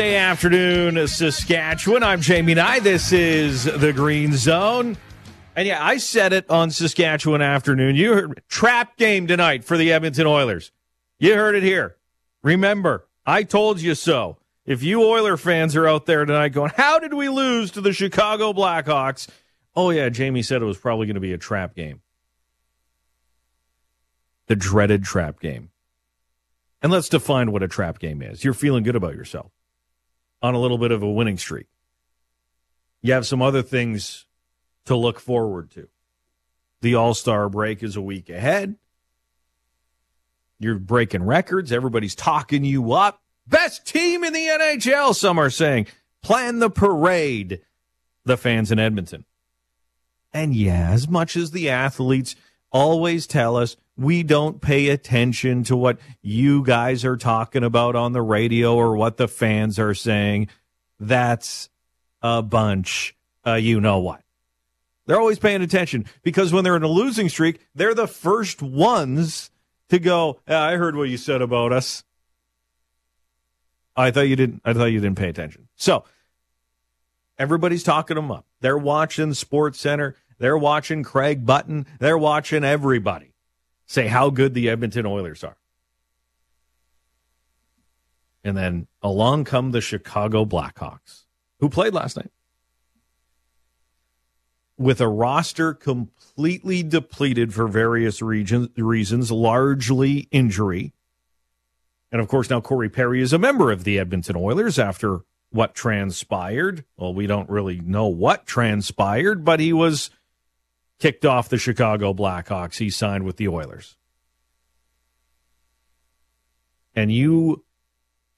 Thursday afternoon, Saskatchewan. I'm Jamie Nye. This is the Green Zone. And yeah, I said it on Saskatchewan afternoon. You heard trap game tonight for the Edmonton Oilers. You heard it here. Remember, I told you so. If you Oiler fans are out there tonight going, how did we lose to the Chicago Blackhawks? Oh, yeah, Jamie said it was probably going to be a trap game. The dreaded trap game. And let's define what a trap game is. You're feeling good about yourself on a little bit of a winning streak. You have some other things to look forward to. The All Star break is a week ahead. You're breaking records. Everybody's talking you up. Best team in the NHL, some are saying. Plan the parade, the fans in Edmonton. And yeah, as much as the athletes always tell us we don't pay attention to what you guys are talking about on the radio or what the fans are saying, that's a bunch, uh, you know what. They're always paying attention because when they're in a losing streak, they're the first ones to go, yeah, I heard what you said about us. I thought you didn't I thought you didn't pay attention. So everybody's talking them up. They're watching Sports Center. They're watching Craig Button. They're watching everybody say how good the Edmonton Oilers are. And then along come the Chicago Blackhawks, who played last night with a roster completely depleted for various regions, reasons, largely injury. And of course, now Corey Perry is a member of the Edmonton Oilers after what transpired. Well, we don't really know what transpired, but he was kicked off the Chicago Blackhawks. He signed with the Oilers. And you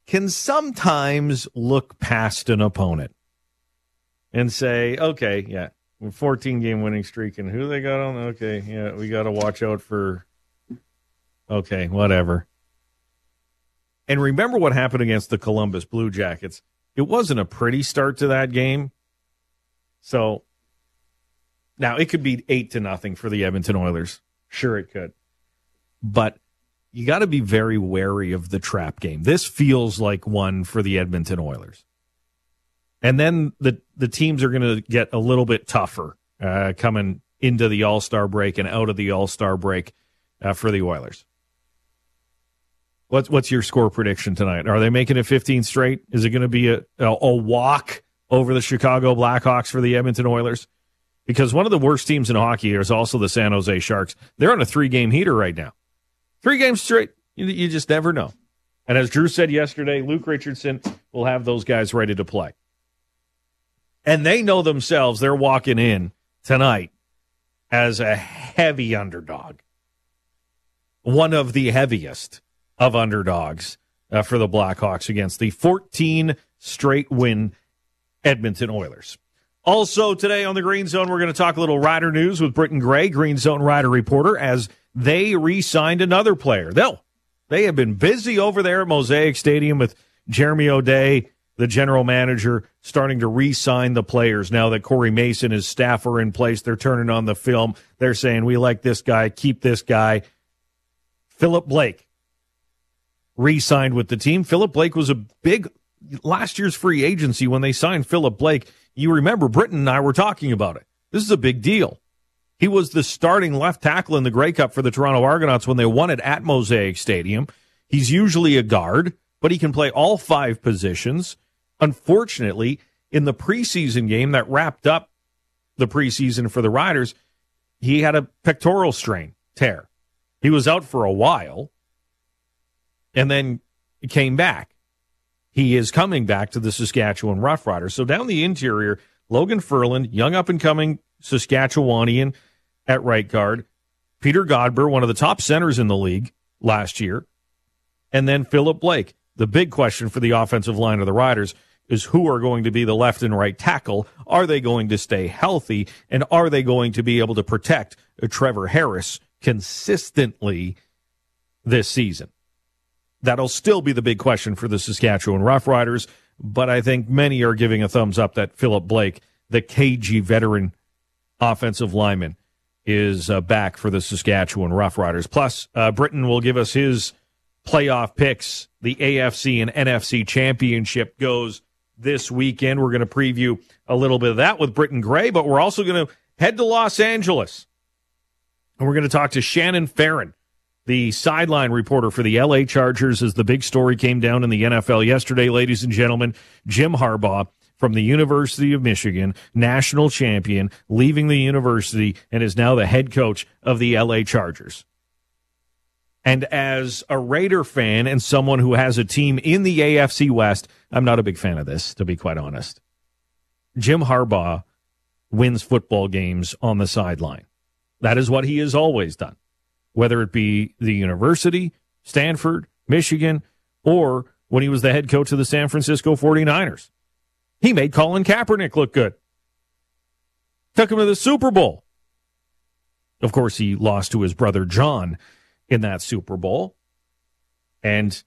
can sometimes look past an opponent and say, okay, yeah, 14 game winning streak and who they got on okay yeah we got to watch out for okay whatever and remember what happened against the columbus blue jackets it wasn't a pretty start to that game so now it could be eight to nothing for the edmonton oilers sure it could but you got to be very wary of the trap game this feels like one for the edmonton oilers and then the the teams are going to get a little bit tougher uh, coming into the All Star break and out of the All Star break uh, for the Oilers. What's what's your score prediction tonight? Are they making it 15 straight? Is it going to be a, a, a walk over the Chicago Blackhawks for the Edmonton Oilers? Because one of the worst teams in hockey is also the San Jose Sharks. They're on a three game heater right now. Three games straight. You, you just never know. And as Drew said yesterday, Luke Richardson will have those guys ready to play and they know themselves they're walking in tonight as a heavy underdog, one of the heaviest of underdogs uh, for the Blackhawks against the 14 straight win Edmonton Oilers. Also, today on the Green Zone, we're going to talk a little Rider news with Britton Gray, Green Zone Rider reporter, as they re signed another player. They'll, they have been busy over there at Mosaic Stadium with Jeremy O'Day the general manager starting to re-sign the players now that Corey Mace and his staff are in place. They're turning on the film. They're saying we like this guy, keep this guy. Philip Blake re-signed with the team. Philip Blake was a big last year's free agency when they signed Philip Blake. You remember Britton and I were talking about it. This is a big deal. He was the starting left tackle in the Grey Cup for the Toronto Argonauts when they won it at Mosaic Stadium. He's usually a guard, but he can play all five positions. Unfortunately, in the preseason game that wrapped up the preseason for the Riders, he had a pectoral strain tear. He was out for a while and then came back. He is coming back to the Saskatchewan Roughriders. So down the interior, Logan Ferland, young up and coming Saskatchewanian at right guard, Peter Godber, one of the top centers in the league last year, and then Philip Blake. The big question for the offensive line of the Riders is who are going to be the left and right tackle. Are they going to stay healthy? And are they going to be able to protect Trevor Harris consistently this season? That'll still be the big question for the Saskatchewan Roughriders, but I think many are giving a thumbs up that Philip Blake, the KG veteran offensive lineman, is uh, back for the Saskatchewan Roughriders. Plus, uh, Britton will give us his playoff picks, the AFC and NFC championship goes this weekend. We're going to preview a little bit of that with Britton Gray, but we're also going to head to Los Angeles. And we're going to talk to Shannon Farren, the sideline reporter for the LA Chargers, as the big story came down in the NFL yesterday, ladies and gentlemen. Jim Harbaugh from the University of Michigan, national champion, leaving the university and is now the head coach of the LA Chargers. And as a Raider fan and someone who has a team in the AFC West, I'm not a big fan of this, to be quite honest. Jim Harbaugh wins football games on the sideline. That is what he has always done, whether it be the university, Stanford, Michigan, or when he was the head coach of the San Francisco 49ers. He made Colin Kaepernick look good. Took him to the Super Bowl. Of course, he lost to his brother John in that Super Bowl. And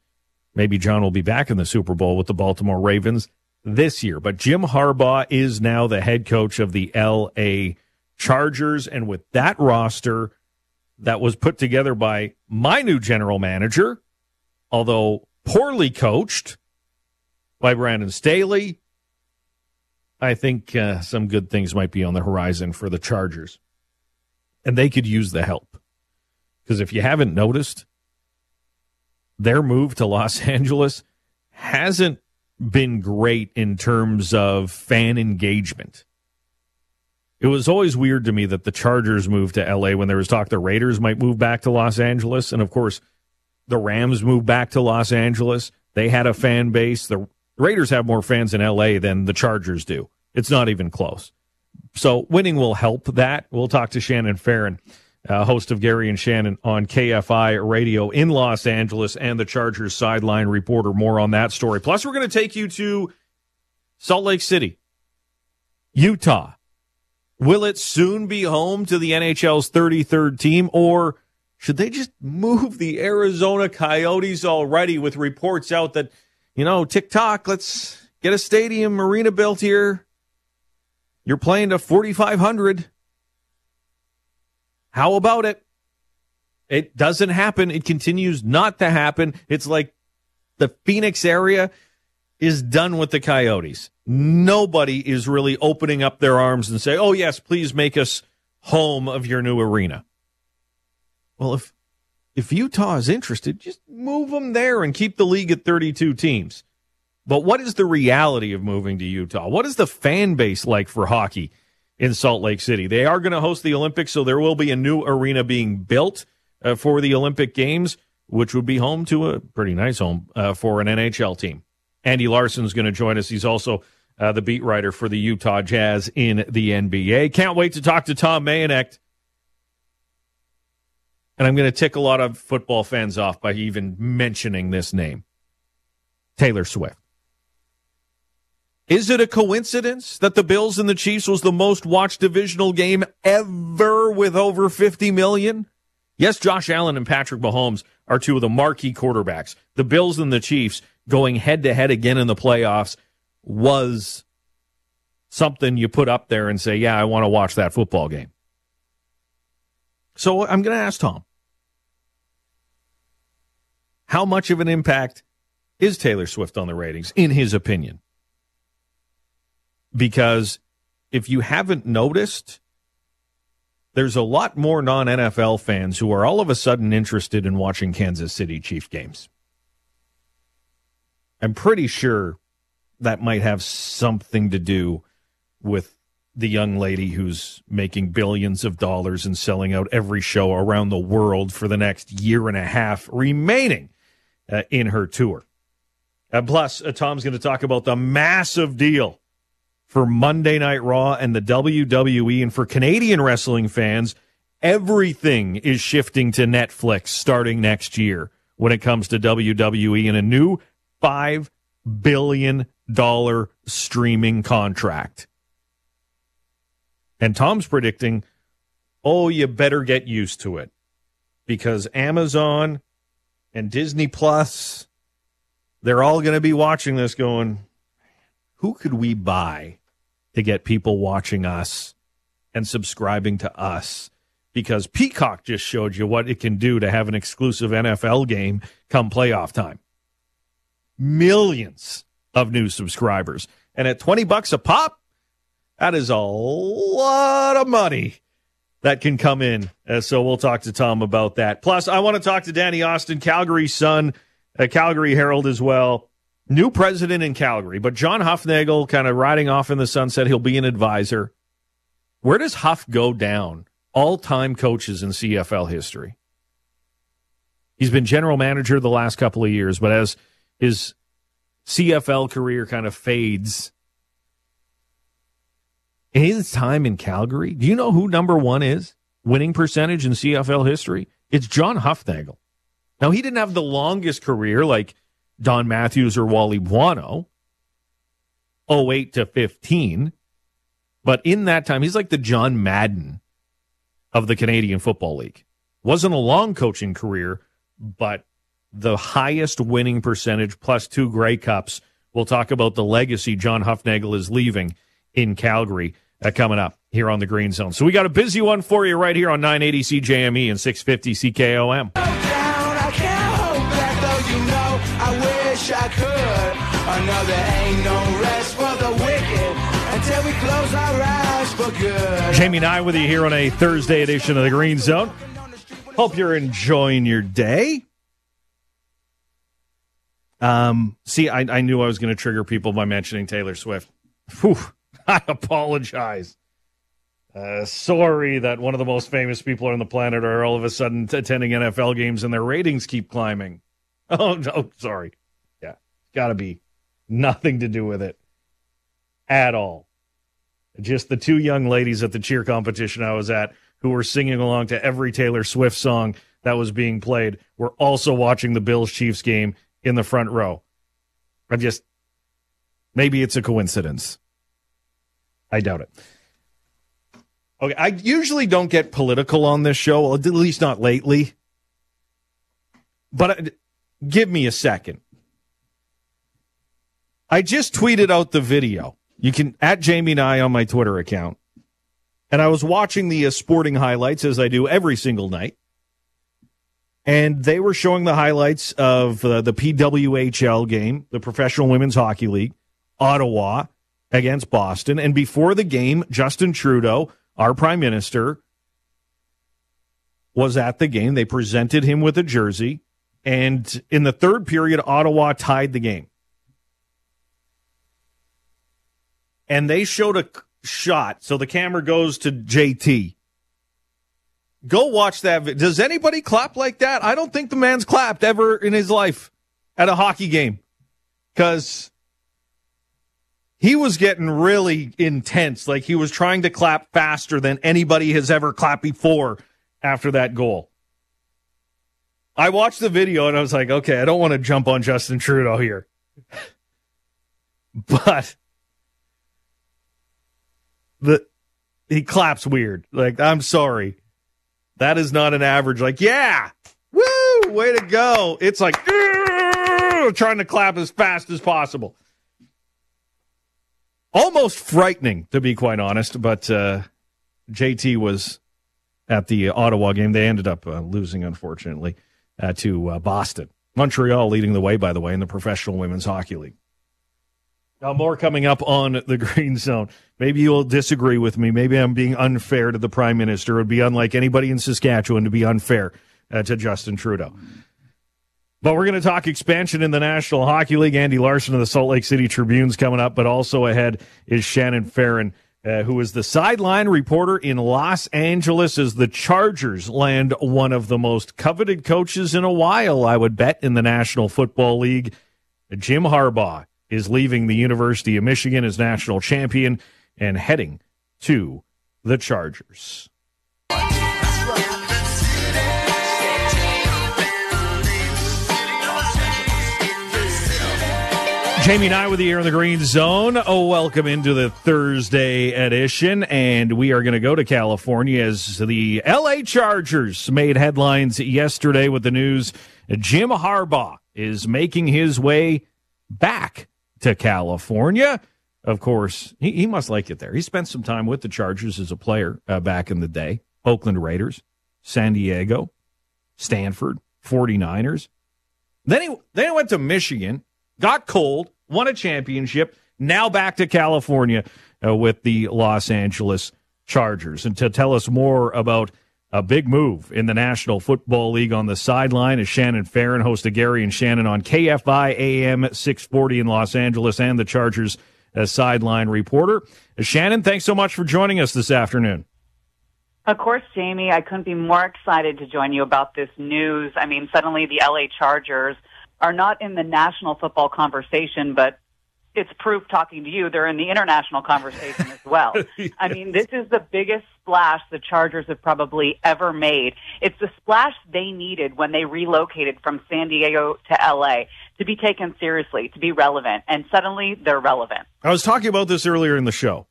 maybe John will be back in the Super Bowl with the Baltimore Ravens this year. But Jim Harbaugh is now the head coach of the LA Chargers. And with that roster that was put together by my new general manager, although poorly coached by Brandon Staley, I think uh, some good things might be on the horizon for the Chargers. And they could use the help. Because if you haven't noticed, their move to Los Angeles hasn't been great in terms of fan engagement. It was always weird to me that the Chargers moved to LA when there was talk the Raiders might move back to Los Angeles. And of course, the Rams moved back to Los Angeles. They had a fan base. The Raiders have more fans in LA than the Chargers do. It's not even close. So winning will help that. We'll talk to Shannon Farren uh, host of Gary and Shannon on KFI radio in Los Angeles, and the Chargers sideline reporter. More on that story. Plus, we're going to take you to Salt Lake City, Utah. Will it soon be home to the NHL's 33rd team, or should they just move the Arizona Coyotes already with reports out that, you know, TikTok, let's get a stadium arena built here. You're playing to 4,500. How about it? It doesn't happen. It continues not to happen. It's like the Phoenix area is done with the Coyotes. Nobody is really opening up their arms and say, "Oh yes, please make us home of your new arena." Well, if if Utah is interested, just move them there and keep the league at 32 teams. But what is the reality of moving to Utah? What is the fan base like for hockey in Salt Lake City. They are going to host the Olympics, so there will be a new arena being built uh, for the Olympic Games, which would be home to a pretty nice home uh, for an NHL team. Andy Larsen's going to join us. He's also uh, the beat writer for the Utah Jazz in the NBA. Can't wait to talk to Tom Mayenknecht. And I'm going to tick a lot of football fans off by even mentioning this name Taylor Swift. Is it a coincidence that the Bills and the Chiefs was the most watched divisional game ever with over 50 million? Yes, Josh Allen and Patrick Mahomes are two of the marquee quarterbacks. The Bills and the Chiefs going head to head again in the playoffs was something you put up there and say, yeah, I want to watch that football game. So I'm going to ask Tom how much of an impact is Taylor Swift on the ratings, in his opinion? because if you haven't noticed, there's a lot more non NFL fans who are all of a sudden interested in watching Kansas City Chief games. I'm pretty sure that might have something to do with the young lady who's making billions of dollars and selling out every show around the world for the next year and a half remaining uh, in her tour. Uh, plus, uh, Tom's going to talk about the massive deal for Monday Night Raw and the WWE. And for Canadian wrestling fans, everything is shifting to Netflix starting next year when it comes to WWE in a new $5 billion streaming contract. And Tom's predicting, oh, you better get used to it because Amazon and Disney Plus, they're all going to be watching this going, who could we buy to get people watching us and subscribing to us because Peacock just showed you what it can do to have an exclusive NFL game come playoff time. Millions of new subscribers. And at 20 bucks a pop, that is a lot of money that can come in. Uh, so we'll talk to Tom about that. Plus, I want to talk to Danny Austin, Calgary Sun, uh, Calgary Herald as well. New president in Calgary, but John Hufnagel kind of riding off in the sunset. He'll be an advisor. Where does Huff go down? All time coaches in CFL history. He's been general manager the last couple of years, but as his CFL career kind of fades, his time in Calgary, do you know who number one is? Winning percentage in CFL history? It's John Hufnagel. Now, he didn't have the longest career like Don Matthews or Wally Buono, 08 to 15. But in that time, he's like the John Madden of the Canadian Football League. Wasn't a long coaching career, but the highest winning percentage plus two Grey Cups. We'll talk about the legacy John Hufnagel is leaving in Calgary uh, coming up here on the Green Zone. So we got a busy one for you right here on 980 CJME and 650 CKOM. Another ain't no rest for the wicked until we close our eyes for good. Jamie and I with you here on a Thursday edition of the Green Zone. Hope you're enjoying your day. Um, see, I, I knew I was going to trigger people by mentioning Taylor Swift. Whew. I apologize. Uh, sorry that one of the most famous people on the planet are all of a sudden attending NFL games and their ratings keep climbing. Oh, no, sorry. Yeah, got to be nothing to do with it at all. Just the two young ladies at the cheer competition I was at who were singing along to every Taylor Swift song that was being played were also watching the Bills Chiefs game in the front row. I just, maybe it's a coincidence. I doubt it. Okay, I usually don't get political on this show, at least not lately. But uh, give me a second. I just tweeted out the video. You can at Jamie and I on my Twitter account. And I was watching the uh, sporting highlights as I do every single night. And they were showing the highlights of uh, the PWHL game, the Professional Women's Hockey League, Ottawa, against Boston. And before the game, Justin Trudeau, our prime minister, was at the game. They presented him with a jersey. And in the third period, Ottawa tied the game. And they showed a shot. So the camera goes to JT. Go watch that. Does anybody clap like that? I don't think the man's clapped ever in his life at a hockey game. Because he was getting really intense. Like he was trying to clap faster than anybody has ever clapped before after that goal. I watched the video and I was like, okay, I don't want to jump on Justin Trudeau here. but the he claps weird. Like, I'm sorry. That is not an average, like, yeah, woo, way to go. It's like trying to clap as fast as possible almost frightening, to be quite honest. But uh, JT was at the Ottawa game. They ended up uh, losing, unfortunately, uh, to uh, Boston. Montreal leading the way, by the way, in the Professional Women's Hockey League. Now, more coming up on the Green Zone. Maybe you'll disagree with me. Maybe I'm being unfair to the Prime Minister. It would be unlike anybody in Saskatchewan to be unfair uh, to Justin Trudeau. But we're going to talk expansion in the National Hockey League. Andy Larsen of the Salt Lake City Tribune's coming up, but also ahead is Shannon Farren, uh, who is the sideline reporter in Los Angeles as the Chargers land one of the most coveted coaches in a while, I would bet, in the National Football League. Jim Harbaugh is leaving the University of Michigan as national champion and heading to the Chargers. Jamie and I with you here in the Green Zone. Oh, welcome into the Thursday edition. And we are going to go to California as the LA Chargers made headlines yesterday with the news Jim Harbaugh is making his way back to California. Of course, he, he must like it there. He spent some time with the Chargers as a player uh, back in the day. Oakland Raiders, San Diego, Stanford, 49ers. Then he, then he went to Michigan, got cold, won a championship, now back to California uh, with the Los Angeles Chargers. And to tell us more about a big move in the National Football League on the sideline is Shannon Farren, host of Gary and Shannon on KFI AM 640 in Los Angeles and the Chargers uh, sideline reporter. Shannon, thanks so much for joining us this afternoon. Of course, Jamie. I couldn't be more excited to join you about this news. I mean, suddenly the LA Chargers are not in the national football conversation, but it's proof talking to you they're in the international conversation as well. yes. I mean, this is the biggest splash the Chargers have probably ever made. It's the splash they needed when they relocated from San Diego to LA to be taken seriously, to be relevant, and suddenly they're relevant. I was talking about this earlier in the show.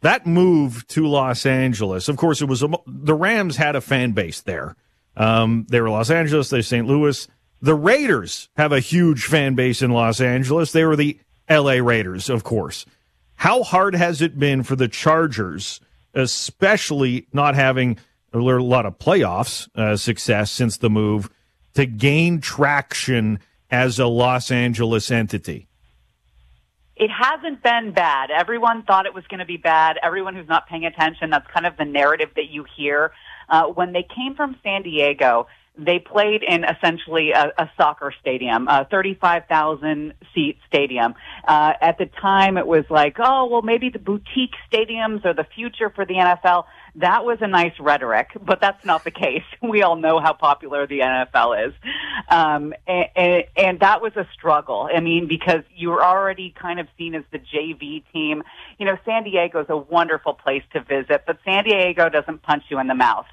That move to Los Angeles, of course, it was a, the Rams had a fan base there. Um, they were Los Angeles, They're St. Louis. The Raiders have a huge fan base in Los Angeles. They were the LA Raiders, of course. How hard has it been for the Chargers, especially not having a lot of playoffs uh, success since the move, to gain traction as a Los Angeles entity? It hasn't been bad. Everyone thought it was going to be bad. Everyone who's not paying attention, that's kind of the narrative that you hear. Uh, when they came from San Diego, they played in essentially a, a soccer stadium, a 35,000 seat stadium. Uh, at the time, it was like, oh, well, maybe the boutique stadiums are the future for the NFL. That was a nice rhetoric, but that's not the case. We all know how popular the NFL is. Um, and, and, and that was a struggle. I mean, because you were already kind of seen as the JV team. You know, San Diego is a wonderful place to visit, but San Diego doesn't punch you in the mouth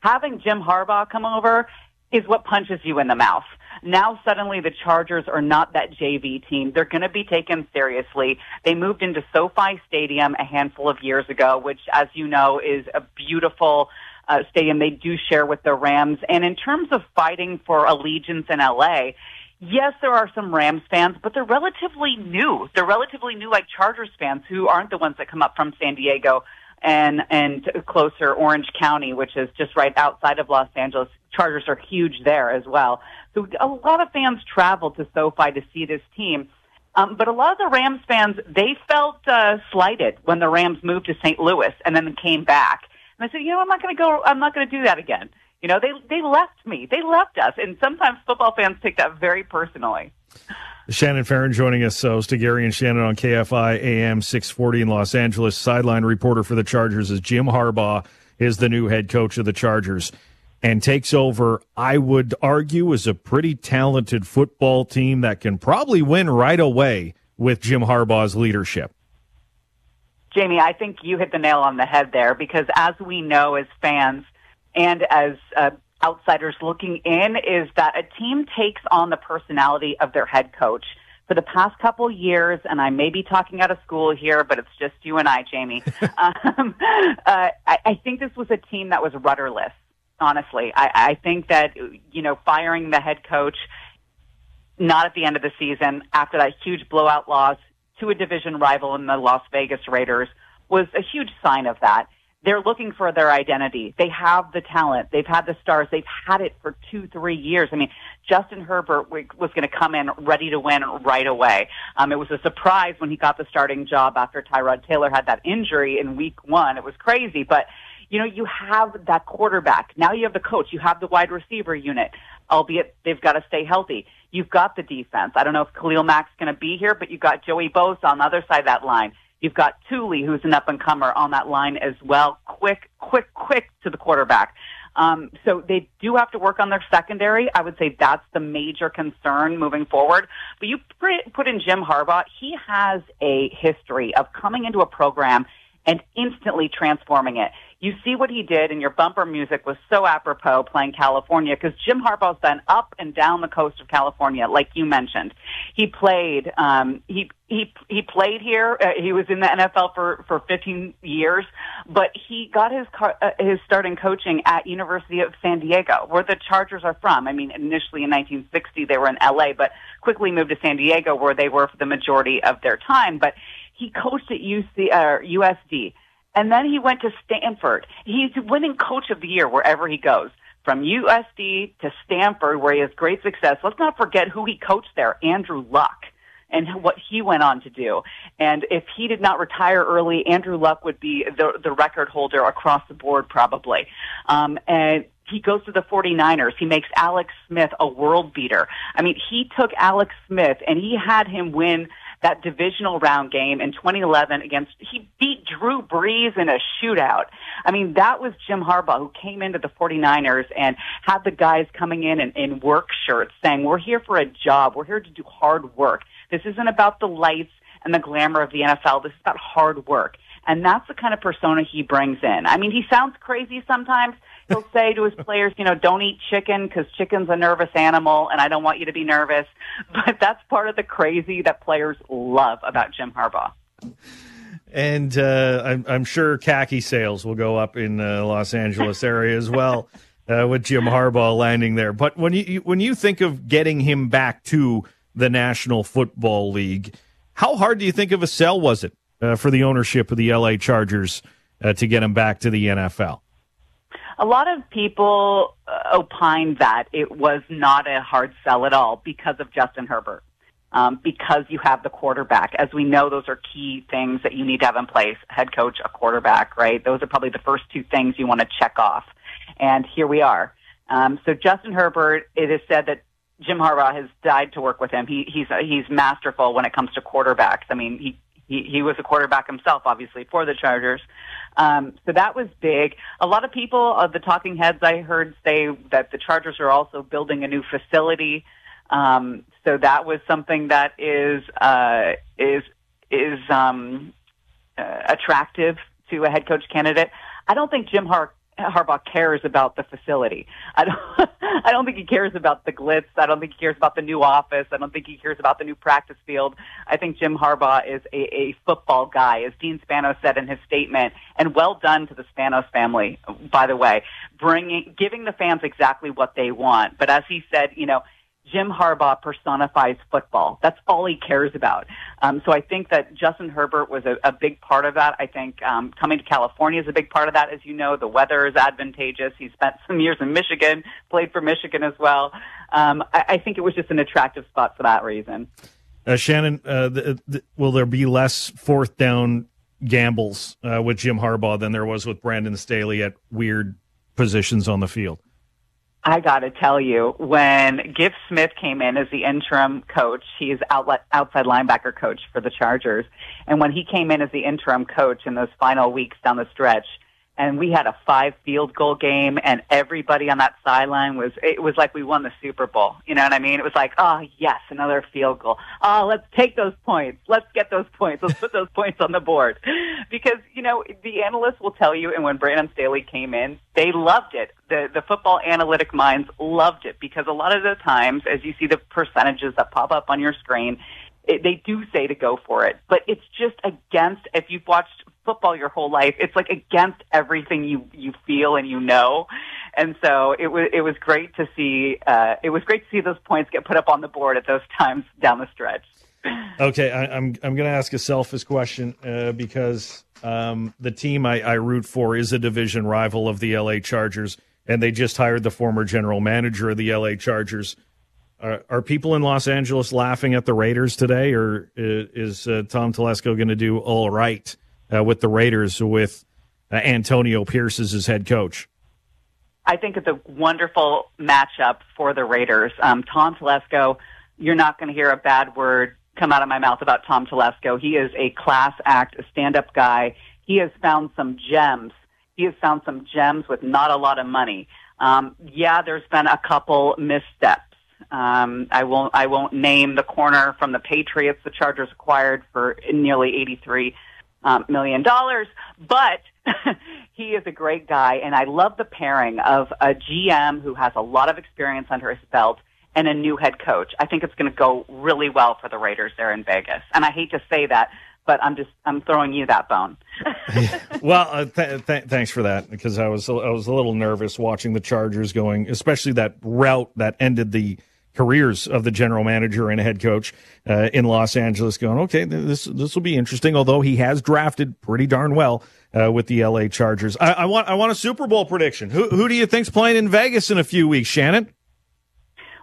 having Jim Harbaugh come over is what punches you in the mouth. Now suddenly the Chargers are not that JV team. They're going to be taken seriously. They moved into SoFi Stadium a handful of years ago, which, as you know, is a beautiful uh, stadium they do share with the Rams. And in terms of fighting for allegiance in LA, yes, there are some Rams fans, but they're relatively new. They're relatively new, like Chargers fans, who aren't the ones that come up from San Diego and and closer Orange County, which is just right outside of Los Angeles. Chargers are huge there as well. So a lot of fans travel to SoFi to see this team. Um, but a lot of the Rams fans, they felt uh, slighted when the Rams moved to St. Louis and then came back. And I said, you know, I'm not going to go. I'm not going to do that again. You know, they they left me. They left us, and sometimes football fans take that very personally. Shannon Farren joining us, host to Gary and Shannon on KFI AM 640 in Los Angeles. Sideline reporter for the Chargers is Jim Harbaugh is the new head coach of the Chargers and takes over, I would argue, is a pretty talented football team that can probably win right away with Jim Harbaugh's leadership. Jamie, I think you hit the nail on the head there because as we know as fans and as uh, outsiders looking in is that a team takes on the personality of their head coach. For the past couple years, and I may be talking out of school here, but it's just you and I, Jamie. um, uh, I, I think this was a team that was rudderless. Honestly, I, I think that you know firing the head coach not at the end of the season after that huge blowout loss to a division rival in the Las Vegas Raiders was a huge sign of that they're looking for their identity. They have the talent. They've had the stars. They've had it for two, three years. I mean, Justin Herbert was going to come in ready to win right away. Um, it was a surprise when he got the starting job after Tyrod Taylor had that injury in week one. It was crazy, but you know, you have that quarterback. Now you have the coach. You have the wide receiver unit, albeit they've got to stay healthy. You've got the defense. I don't know if Khalil Mack's going to be here, but you've got Joey Bosa on the other side of that line. You've got Tuli, who's an up and comer on that line as well. Quick, quick, quick to the quarterback. Um, so they do have to work on their secondary. I would say that's the major concern moving forward. But you put in Jim Harbaugh. He has a history of coming into a program and instantly transforming it. You see what he did, and your bumper music was so apropos playing California because Jim Harbaugh's been up and down the coast of California, like you mentioned. He played, um, he he he played here. Uh, he was in the NFL for for 15 years, but he got his car, uh, his starting coaching at University of San Diego, where the Chargers are from. I mean, initially in 1960 they were in LA, but quickly moved to San Diego, where they were for the majority of their time. But he coached at UC or USD And then he went to Stanford. He's winning coach of the year wherever he goes. From USC to Stanford, where he has great success. Let's not forget who he coached there, Andrew Luck and what he went on to do. And if he did not retire early, Andrew Luck would be the, the record holder across the board probably. Um, and he goes to the 49ers. He makes Alex Smith a world beater. I mean, he took Alex Smith and he had him win that divisional round game in 2011 against, he beat Drew Brees in a shootout. I mean, that was Jim Harbaugh who came into the 49ers and had the guys coming in, in in work shirts saying, we're here for a job. We're here to do hard work. This isn't about the lights and the glamour of the NFL. This is about hard work. And that's the kind of persona he brings in. I mean, he sounds crazy sometimes. He'll say to his players, you know, don't eat chicken because chicken's a nervous animal and I don't want you to be nervous. But that's part of the crazy that players love about Jim Harbaugh. And uh, I'm, I'm, sure khaki sales will go up in the uh, Los Angeles area as well uh, with Jim Harbaugh landing there. But when you when you think of getting him back to the National Football League. How hard do you think of a sell was it uh, for the ownership of the LA Chargers uh, to get him back to the NFL? A lot of people uh, opined that it was not a hard sell at all because of Justin Herbert. Um, because you have the quarterback. As we know, those are key things that you need to have in place. Head coach, a quarterback, right? Those are probably the first two things you want to check off. And here we are. Um, so Justin Herbert, it is said that Jim Harbaugh has died to work with him. He, he's he's masterful when it comes to quarterbacks. I mean, he he, he was a quarterback himself, obviously, for the Chargers. Um, so that was big. A lot of people, uh, the talking heads I heard say that the Chargers are also building a new facility. Um, so that was something that is uh, is is um, uh, attractive to a head coach candidate. I don't think Jim Har- Harbaugh cares about the facility. I don't. I don't think he cares about the glitz. I don't think he cares about the new office. I don't think he cares about the new practice field. I think Jim Harbaugh is a, a football guy, as Dean Spanos said in his statement. And well done to the Spanos family, by the way, bringing giving the fans exactly what they want. But as he said, you know Jim Harbaugh personifies football. That's all he cares about. Um, so I think that Justin Herbert was a, a big part of that. I think um, coming to California is a big part of that. As you know, the weather is advantageous. He spent some years in Michigan, played for Michigan as well. Um, I, I think it was just an attractive spot for that reason. Uh, Shannon, uh, the, the, will there be less fourth down gambles uh, with Jim Harbaugh than there was with Brandon Staley at weird positions on the field? I got to tell you, when Giff Smith came in as the interim coach, he's outlet, outside linebacker coach for the Chargers. And when he came in as the interim coach in those final weeks down the stretch, and we had a five field goal game and everybody on that sideline was it was like we won the Super Bowl. You know what I mean? It was like, oh yes, another field goal. Oh, let's take those points. Let's get those points. Let's put those points on the board. Because, you know, the analysts will tell you and when Brandon Staley came in, they loved it. The the football analytic minds loved it because a lot of the times as you see the percentages that pop up on your screen, it, they do say to go for it, but it's just against. If you've watched football your whole life, it's like against everything you you feel and you know. And so it was it was great to see uh, it was great to see those points get put up on the board at those times down the stretch. Okay, I, am I'm, I'm going to ask a selfish question uh, because um, the team I, I root for is a division rival of the LA Chargers, and they just hired the former general manager of the LA Chargers. Are, are people in Los Angeles laughing at the Raiders today, or is uh, Tom Telesco going to do all right uh, with the Raiders with uh, Antonio Pierce as his head coach? I think it's a wonderful matchup for the Raiders. Um, Tom Telesco, you're not going to hear a bad word come out of my mouth about Tom Telesco. He is a class act, a stand up guy. He has found some gems. He has found some gems with not a lot of money. Um, yeah, there's been a couple missteps. Um, I won't. I won't name the corner from the Patriots. The Chargers acquired for nearly eighty-three um, million dollars, but he is a great guy, and I love the pairing of a GM who has a lot of experience under his belt and a new head coach. I think it's going to go really well for the Raiders there in Vegas. And I hate to say that, but I'm just I'm throwing you that bone. well, uh, th- th- thanks for that because I was I was a little nervous watching the Chargers going, especially that route that ended the careers of the general manager and head coach uh, in Los Angeles, going, okay, this this will be interesting. Although he has drafted pretty darn well uh, with the LA Chargers. I, I, want I want a Super Bowl prediction. Who who do you think's playing in Vegas in a few weeks, Shannon?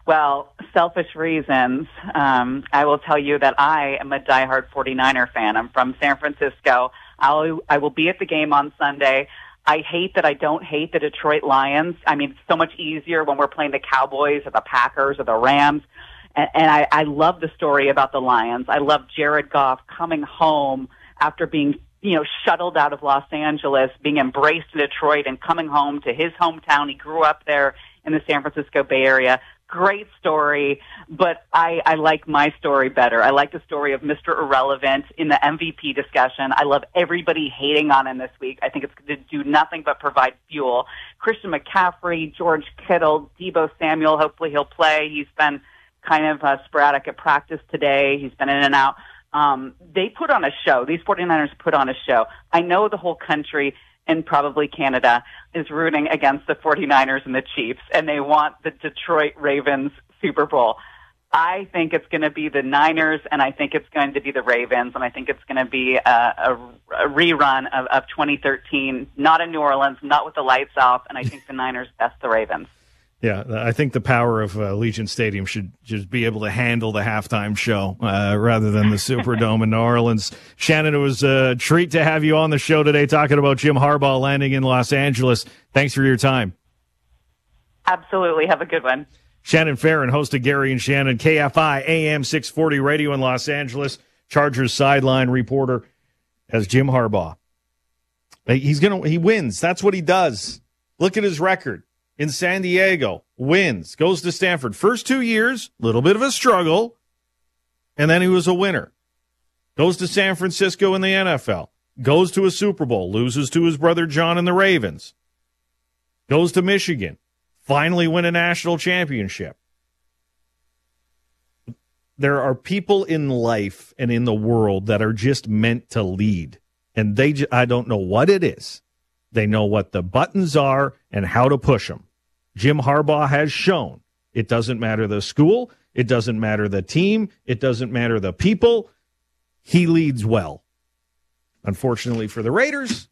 Well, selfish reasons. Um, I will tell you that I am a diehard 49er fan. I'm from San Francisco. I'll, I will be at the game on Sunday. I hate that I don't hate the Detroit Lions. I mean, it's so much easier when we're playing the Cowboys or the Packers or the Rams. And, and I, I love the story about the Lions. I love Jared Goff coming home after being, you know, shuttled out of Los Angeles, being embraced in Detroit and coming home to his hometown. He grew up there in the San Francisco Bay Area great story, but I, I like my story better. I like the story of Mr. Irrelevant in the MVP discussion. I love everybody hating on him this week. I think it's going to do nothing but provide fuel. Christian McCaffrey, George Kittle, Deebo Samuel, hopefully he'll play. He's been kind of uh, sporadic at practice today. He's been in and out. Um, they put on a show. These 49ers put on a show. I know the whole country and probably Canada is rooting against the 49ers and the Chiefs, and they want the Detroit Ravens Super Bowl. I think it's going to be the Niners, and I think it's going to be the Ravens, and I think it's going to be a, a, a rerun of, of 2013, not in New Orleans, not with the lights off, and I think the Niners best the Ravens. Yeah, I think the power of uh, Allegiant Stadium should just be able to handle the halftime show uh, rather than the Superdome in New Orleans. Shannon, it was a treat to have you on the show today talking about Jim Harbaugh landing in Los Angeles. Thanks for your time. Absolutely. Have a good one. Shannon Farren, host of Gary and Shannon, KFI AM 640 radio in Los Angeles, Chargers sideline reporter as Jim Harbaugh. He's going to, he wins. That's what he does. Look at his record in San Diego, wins, goes to Stanford. First two years, little bit of a struggle, and then he was a winner. Goes to San Francisco in the NFL, goes to a Super Bowl, loses to his brother John and the Ravens, goes to Michigan, finally win a national championship. There are people in life and in the world that are just meant to lead. And they, I don't know what it is. They know what the buttons are and how to push them. Jim Harbaugh has shown it doesn't matter the school, it doesn't matter the team, it doesn't matter the people. He leads well. Unfortunately for the Raiders,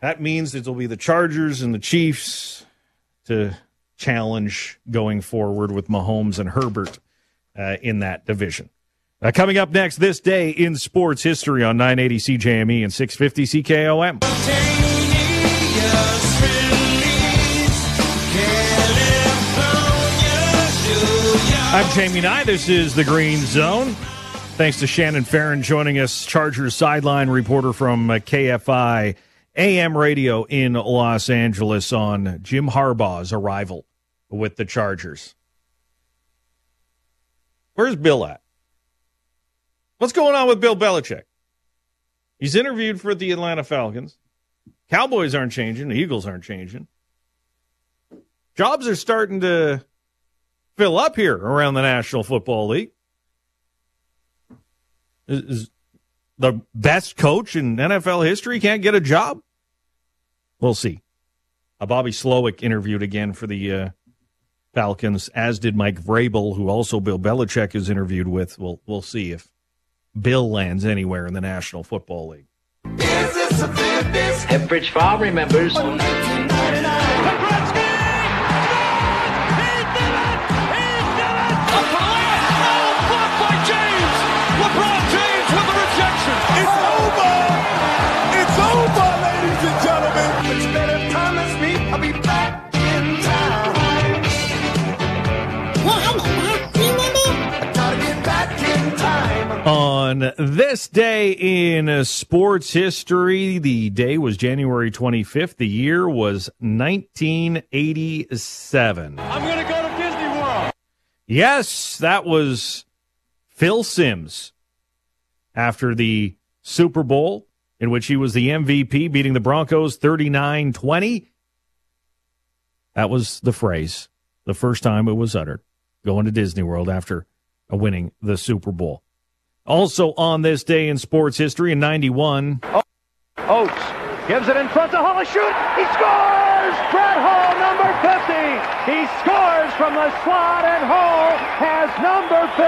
that means it'll be the Chargers and the Chiefs to challenge going forward with Mahomes and Herbert uh, in that division. Uh, coming up next this day in sports history on 980 CJME and 650 CKOM. I'm Jamie Nye. This is the Green Zone. Thanks to Shannon Farren joining us, Chargers sideline reporter from uh, KFI AM radio in Los Angeles on Jim Harbaugh's arrival with the Chargers. Where's Bill at? What's going on with Bill Belichick? He's interviewed for the Atlanta Falcons. Cowboys aren't changing. The Eagles aren't changing. Jobs are starting to fill up here around the National Football League. Is the best coach in NFL history can't get a job? We'll see. Uh, Bobby Slowik interviewed again for the uh, Falcons, as did Mike Vrabel, who also Bill Belichick is interviewed with. We'll we'll see if Bill lands anywhere in the National Football League. Pepperidge Farm remembers. On this day in sports history, the day was January 25th. The year was 1987. I'm going to go to Disney World. Yes, that was Phil Simms after the Super Bowl in which he was the MVP, beating the Broncos 39 20. That was the phrase, the first time it was uttered, going to Disney World after winning the Super Bowl. Also on this day in sports history in 91. Oates Gives it in front to Hull. A shoot. He scores! Brett Hull, number 50. He scores from the slot, and Hull has number 50.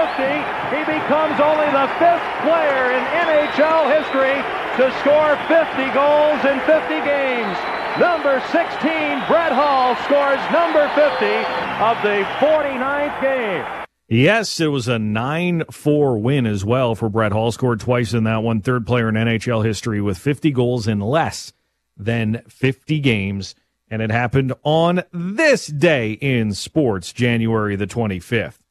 He becomes only the fifth player in NHL history to score 50 goals in 50 games. Number 16, Brett Hull, scores number 50 of the 49th game. Yes, it was a 9 4 win as well for Brett Hull. Scored twice in that one. Third player in NHL history with 50 goals in less than 50 games. And it happened on this day in sports, January the 25th.